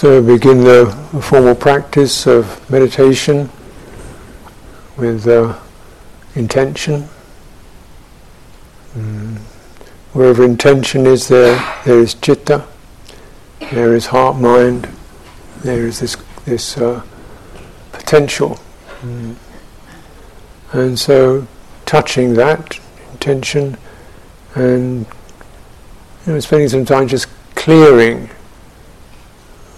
So begin the formal practice of meditation with uh, intention. Mm. Wherever intention is, there there is citta, there is heart, mind, there is this this uh, potential, mm. and so touching that intention and you know, spending some time just clearing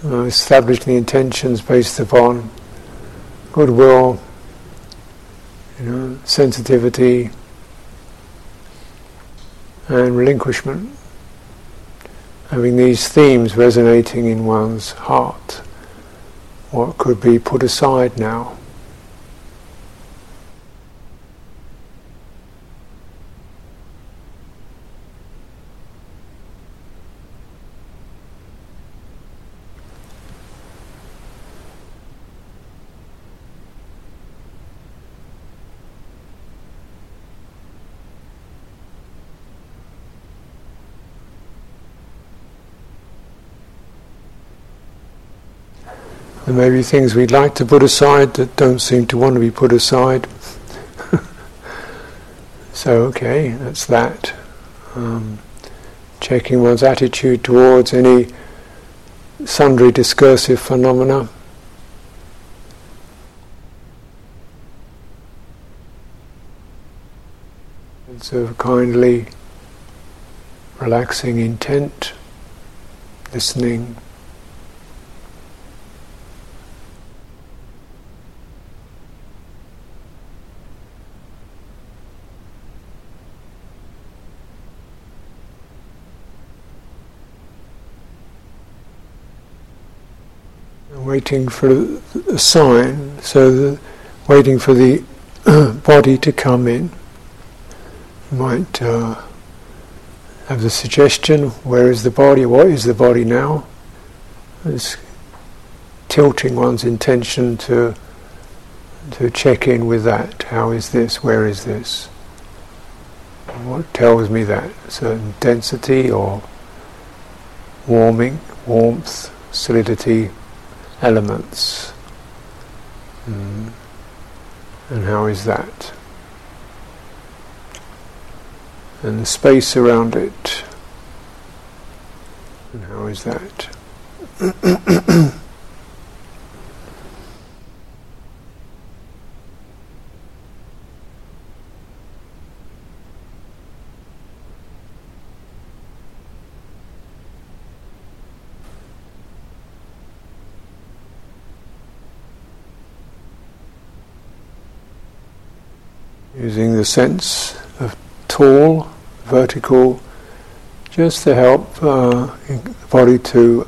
uh, establishing the intentions based upon goodwill, you know, sensitivity, and relinquishment. Having these themes resonating in one's heart, what could be put aside now? There may be things we'd like to put aside that don't seem to want to be put aside. so, okay, that's that. Um, checking one's attitude towards any sundry discursive phenomena. And so kindly relaxing intent, listening. Waiting for a sign, so the, waiting for the body to come in. You might uh, have the suggestion, where is the body, what is the body now? It's tilting one's intention to to check in with that. How is this? Where is this? What tells me that? Certain density or warming, warmth, solidity, elements. Mm. And how is that? And the space around it. And how is that? using the sense of tall, vertical, just to help uh, the body to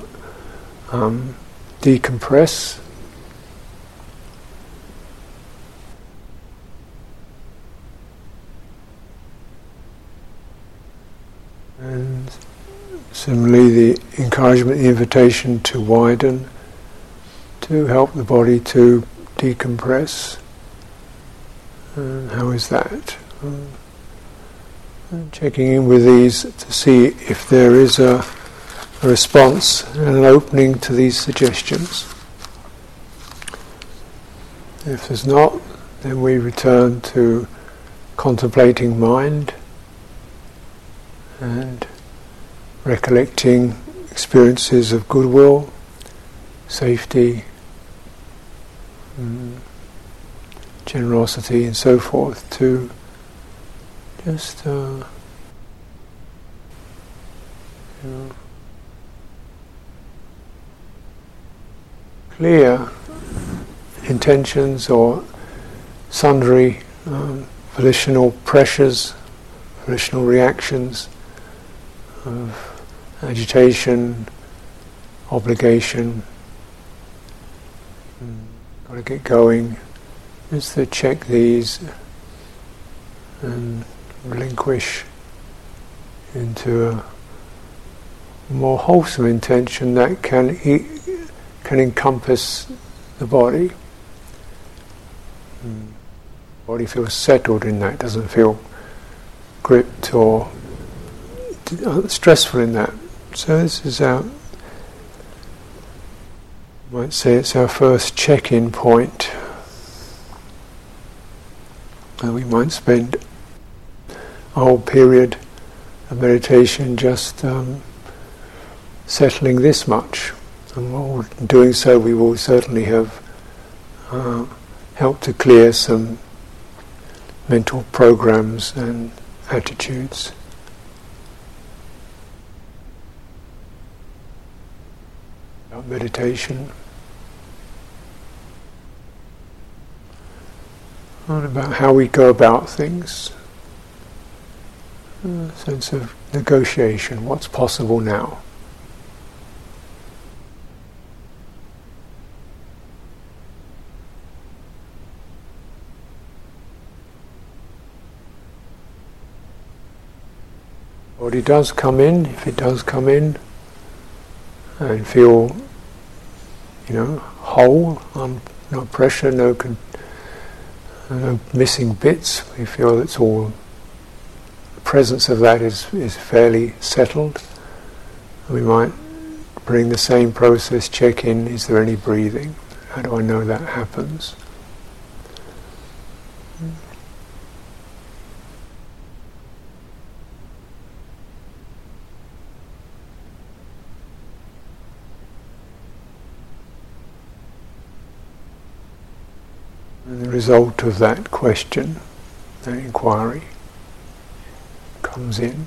um, decompress. And similarly, the encouragement, the invitation to widen, to help the body to decompress. And how is that? Um, checking in with these to see if there is a, a response and an opening to these suggestions. If there's not, then we return to contemplating mind and recollecting experiences of goodwill, safety. Mm, generosity and so forth to just uh, you know, clear intentions or sundry um, volitional pressures, volitional reactions of agitation, obligation, mm, got to get going is to check these and relinquish into a more wholesome intention that can e- can encompass the body. Mm. Body feels settled in that, doesn't feel gripped or stressful in that. So this is our might say it's our first check-in point. And we might spend a whole period of meditation just um, settling this much. And while doing so, we will certainly have uh, helped to clear some mental programs and attitudes. Meditation. About how we go about things. A sense of negotiation, what's possible now. body does come in, if it does come in, and feel, you know, whole, um, no pressure, no, no missing bits. We feel it's all. The presence of that is is fairly settled. We might bring the same process. Check in. Is there any breathing? How do I know that happens? Result of that question, that inquiry, comes in.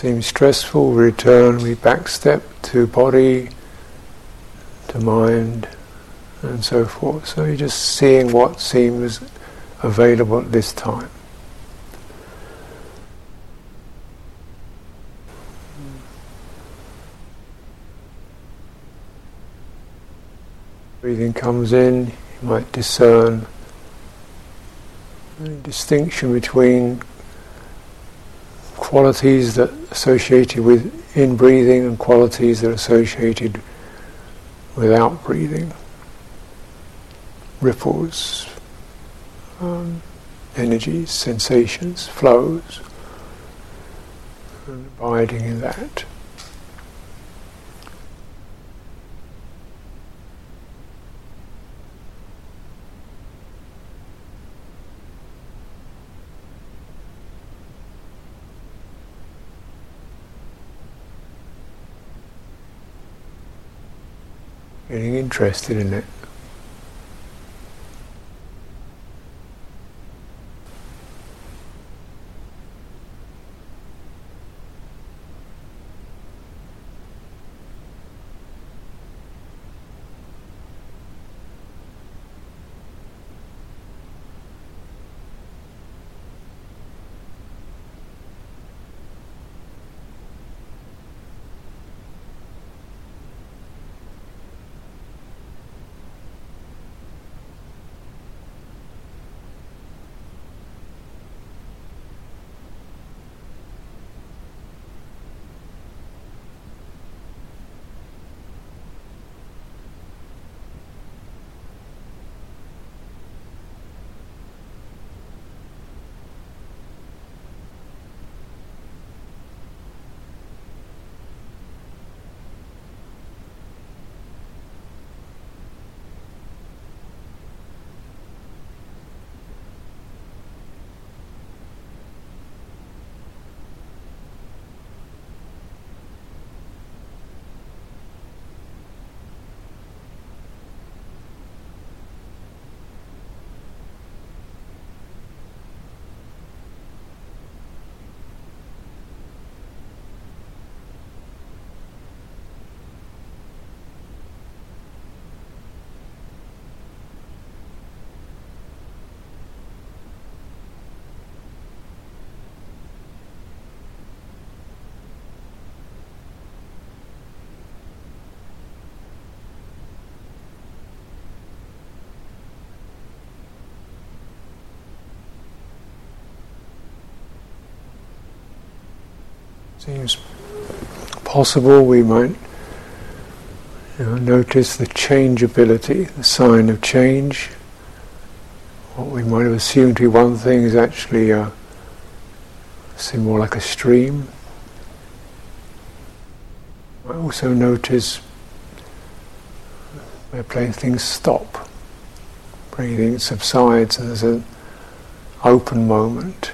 Seems stressful, we return, we backstep to body, to mind, and so forth. So you're just seeing what seems available at this time. Breathing comes in, you might discern distinction between qualities that associated with in breathing and qualities that are associated without breathing. Ripples, um, energies, sensations, flows, and abiding in that. Getting interested in it. Seems possible, we might you know, notice the changeability, the sign of change. What we might have assumed to be one thing is actually uh, seem more like a stream. I also notice where playing things stop, breathing subsides, and there's an open moment.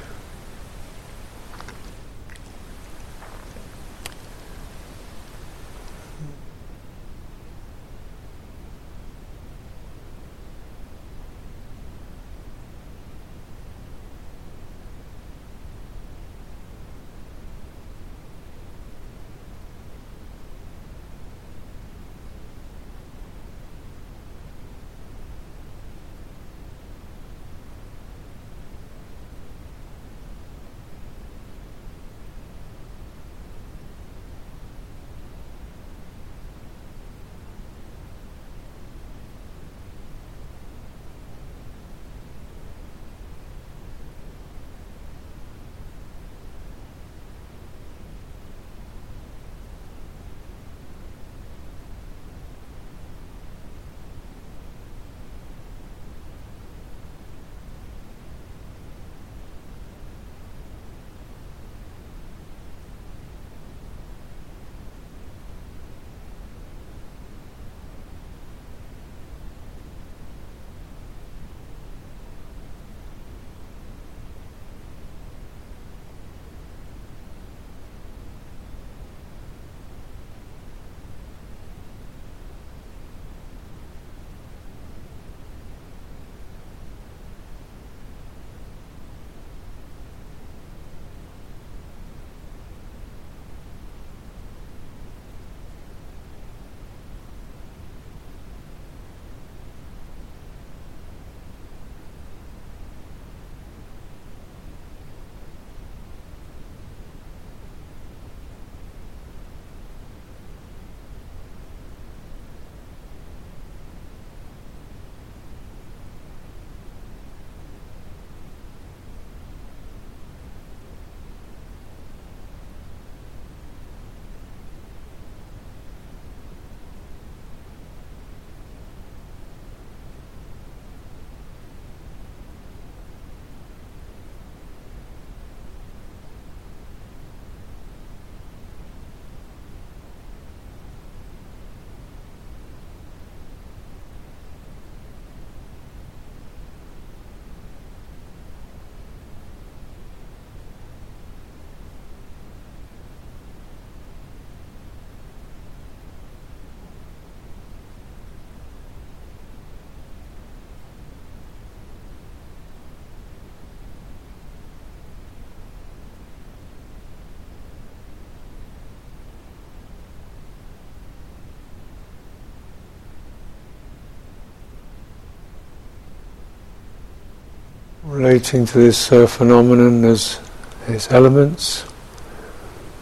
Relating to this uh, phenomenon as, as elements,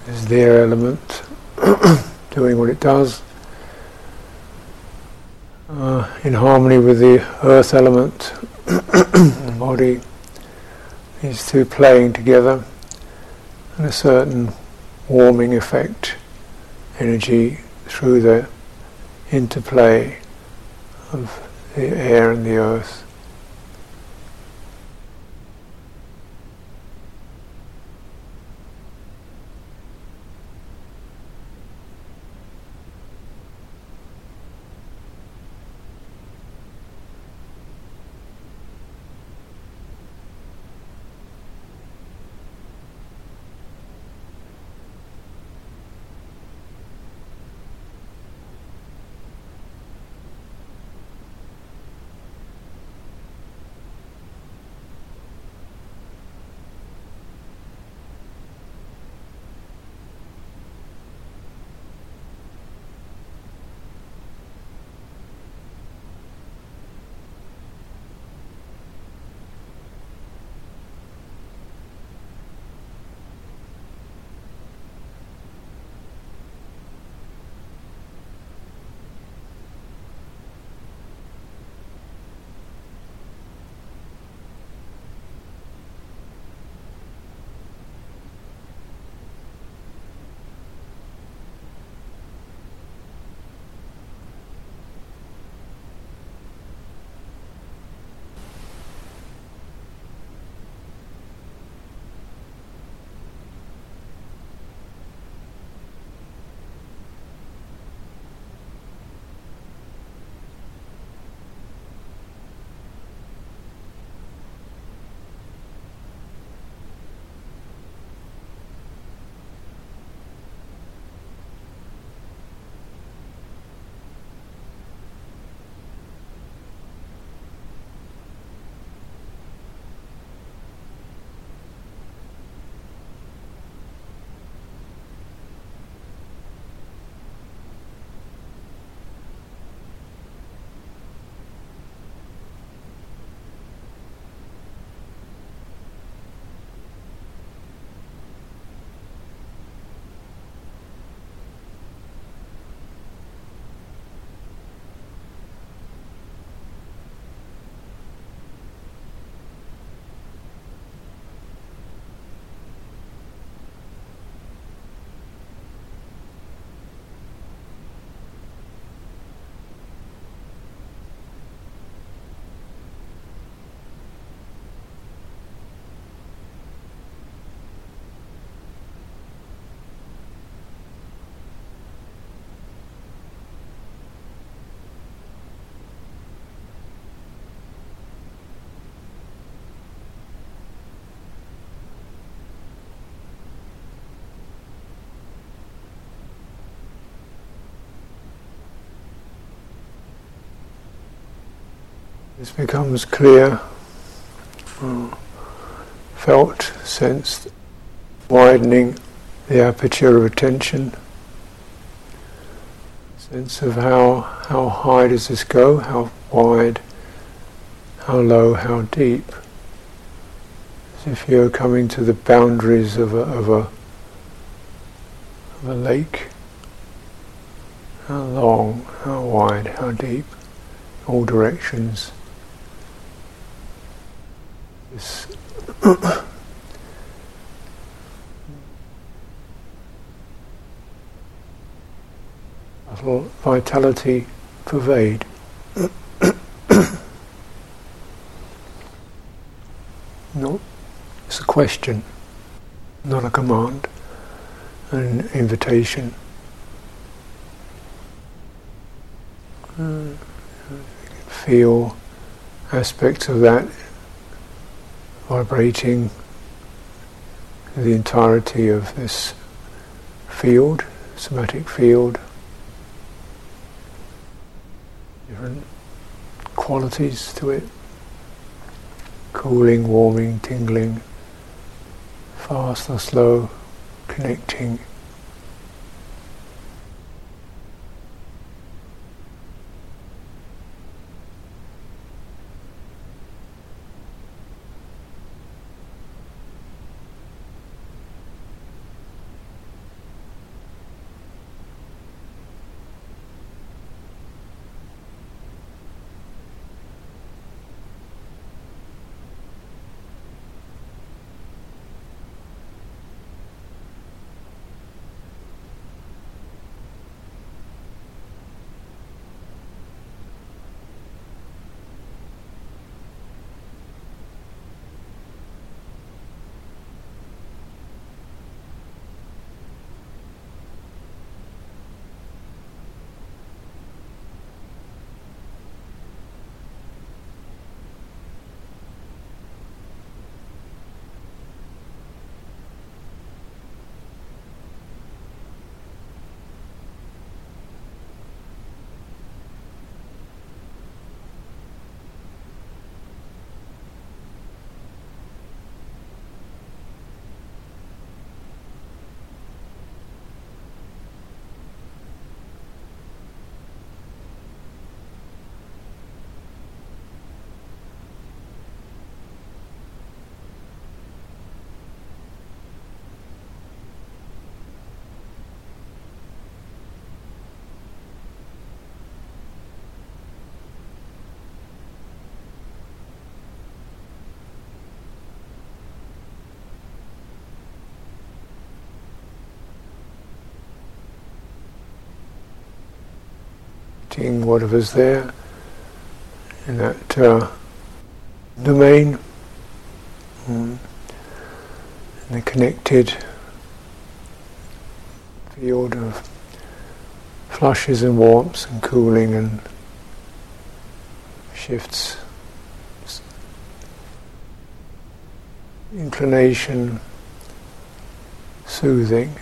as their element, doing what it does, uh, in harmony with the earth element, the body, these two playing together, and a certain warming effect, energy through the interplay of the air and the earth. This becomes clear, uh, felt, sensed, widening the aperture of attention. Sense of how, how high does this go, how wide, how low, how deep. As if you're coming to the boundaries of a, of a, of a lake. How long, how wide, how deep, all directions. This vitality pervade. no, it's a question, not a command, an invitation. Hmm. Feel aspects of that vibrating the entirety of this field, somatic field. different qualities to it cooling, warming, tingling, fast or slow, connecting. Whatever's there in that uh, domain, um, the connected field of flushes and warmths and cooling and shifts, inclination, soothing.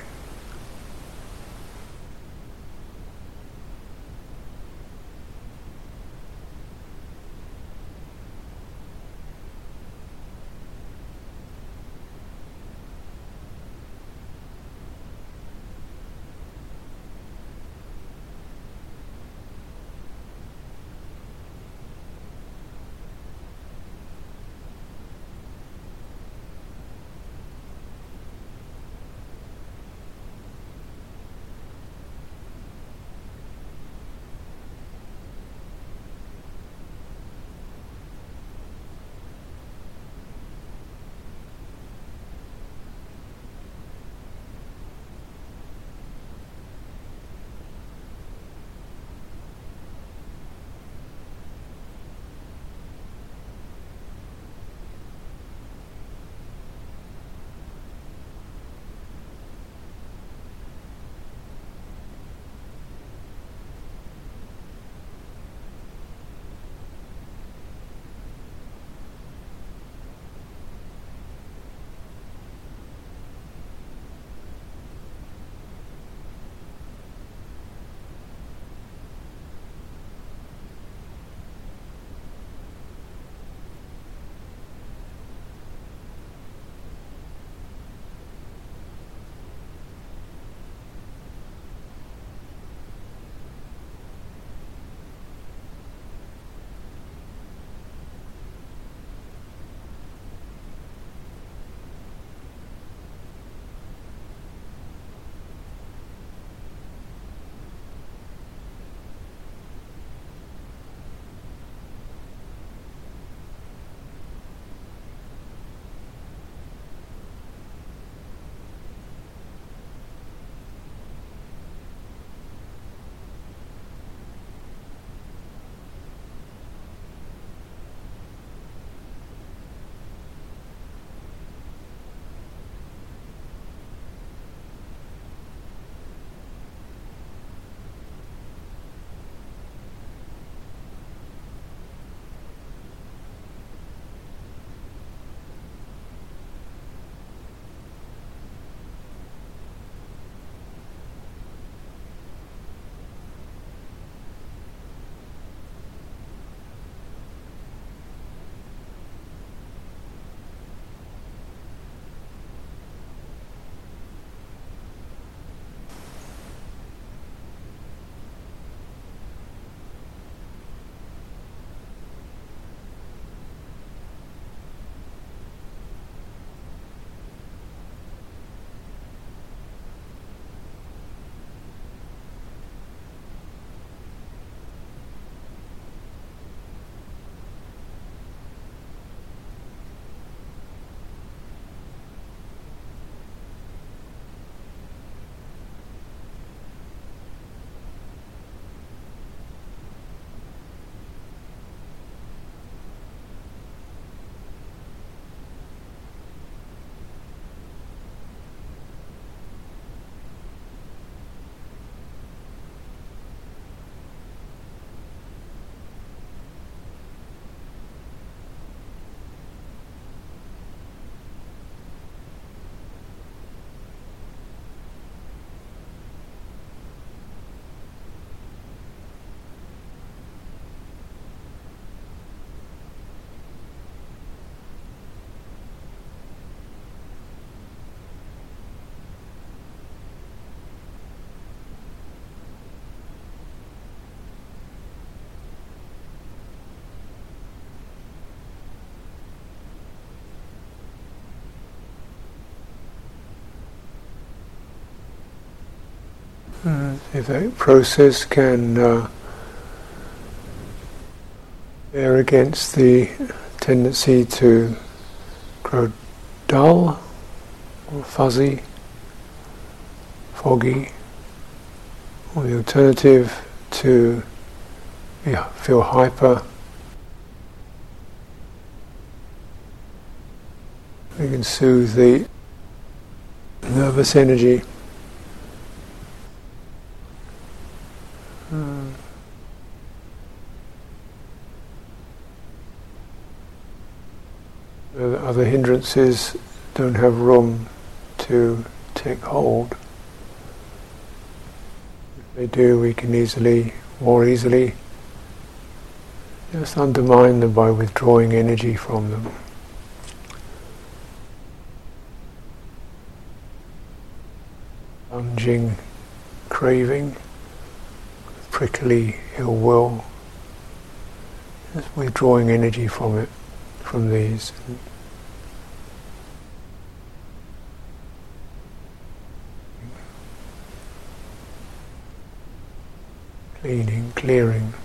Mm. If that process can uh, bear against the tendency to grow dull or fuzzy, foggy, or the alternative to yeah, feel hyper. We can soothe the nervous energy. Hindrances don't have room to take hold. If they do, we can easily, more easily, just undermine them by withdrawing energy from them. Lunging, craving, prickly ill will, just withdrawing energy from it, from these. Clearing.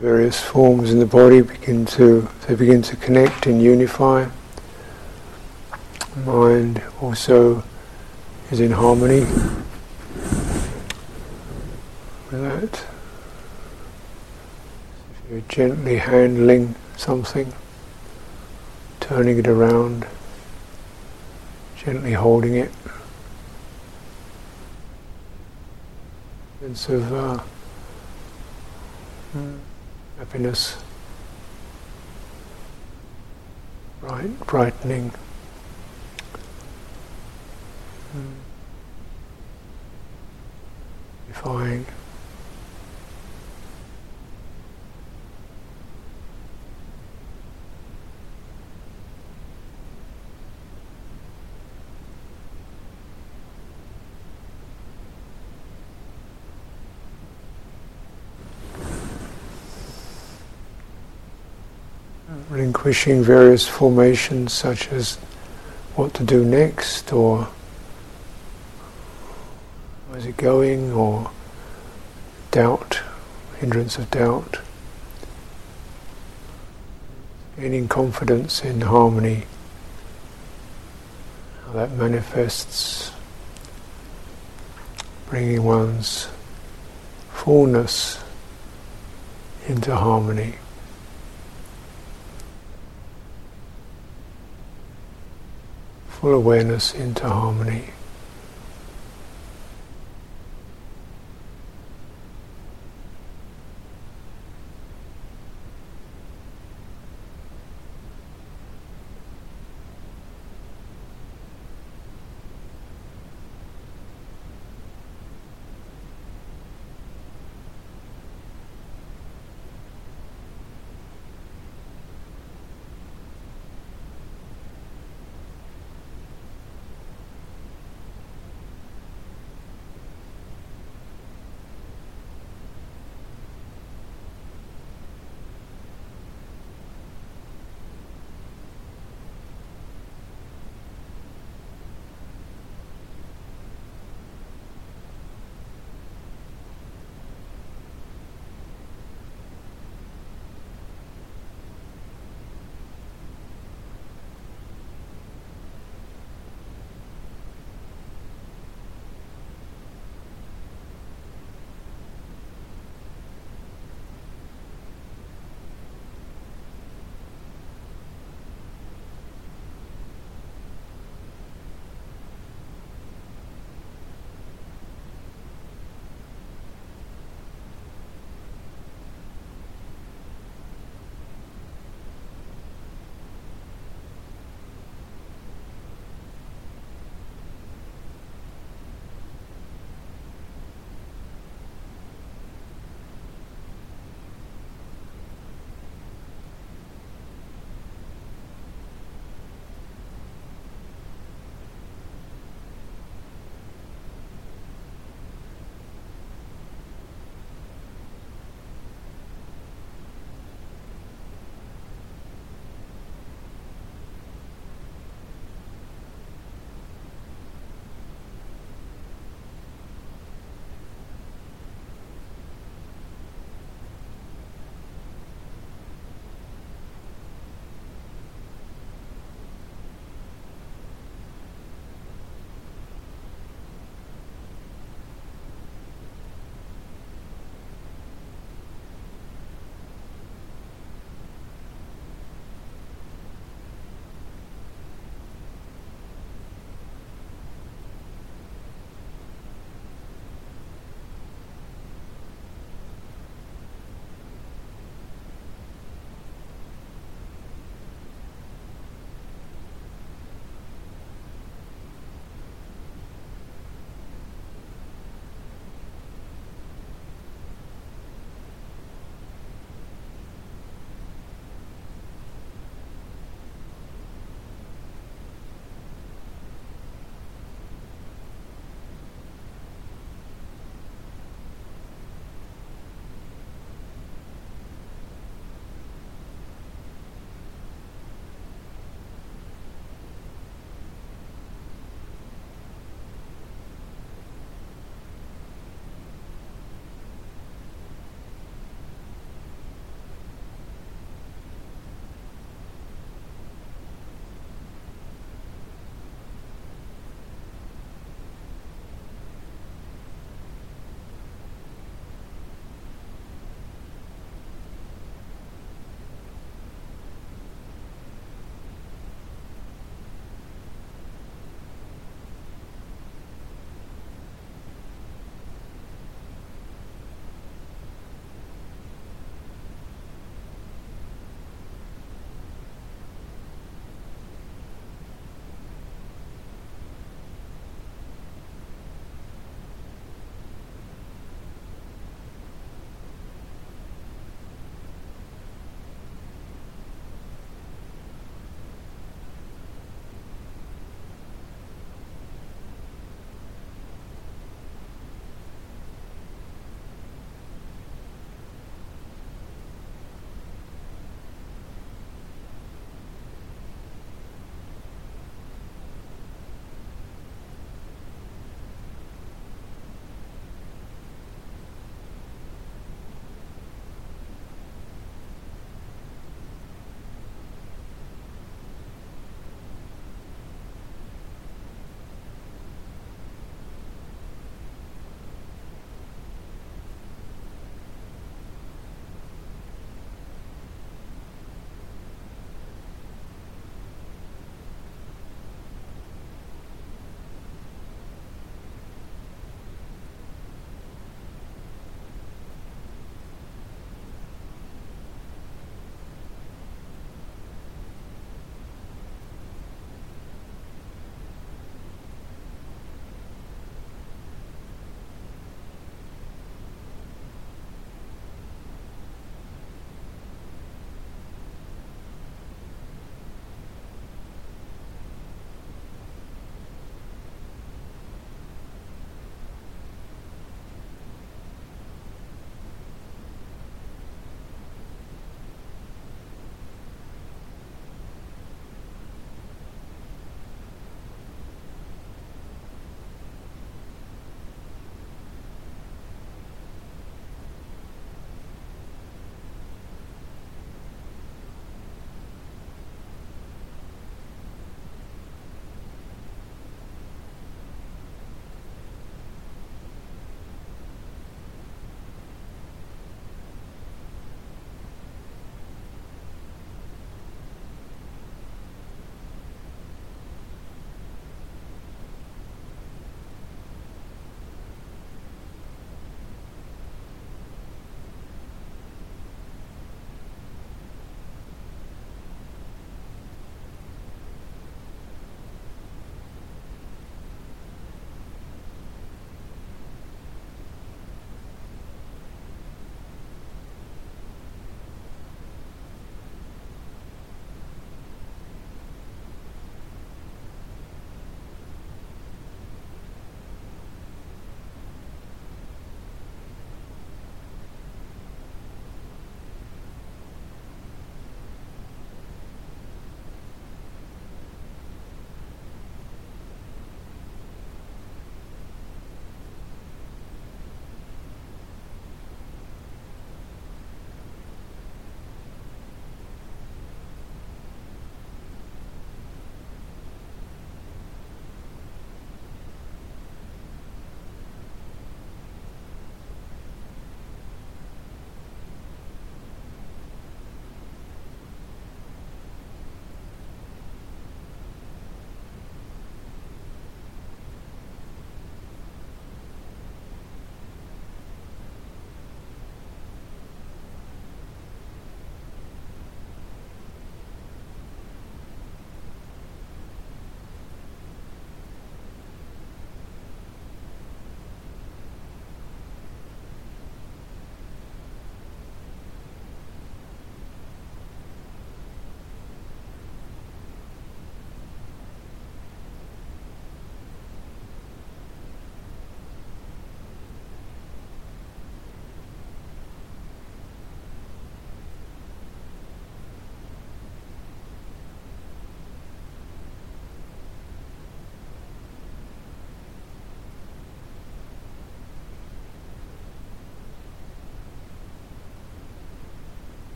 Various forms in the body begin to they begin to connect and unify. Mind also is in harmony with that. If you're gently handling something, turning it around, gently holding it. Sense of uh, happiness, bright, brightening. Hmm. Defying. Relinquishing various formations such as what to do next or where's it going or doubt, hindrance of doubt, gaining confidence in harmony, how that manifests, bringing one's fullness into harmony. Full awareness into harmony.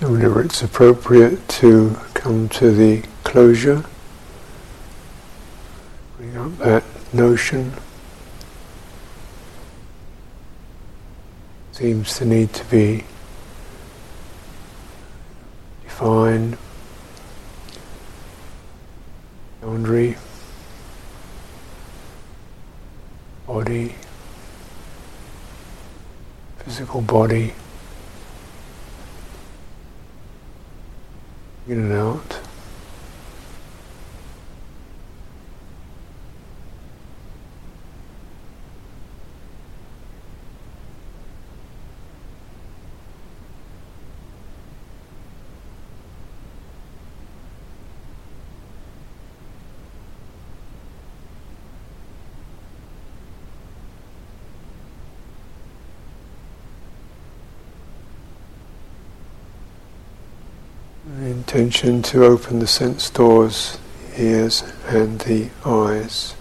So whenever it's appropriate to come to the closure, bring up that notion. Seems to need to be defined, boundary, body, physical body. in and out. To open the sense doors, ears and the eyes.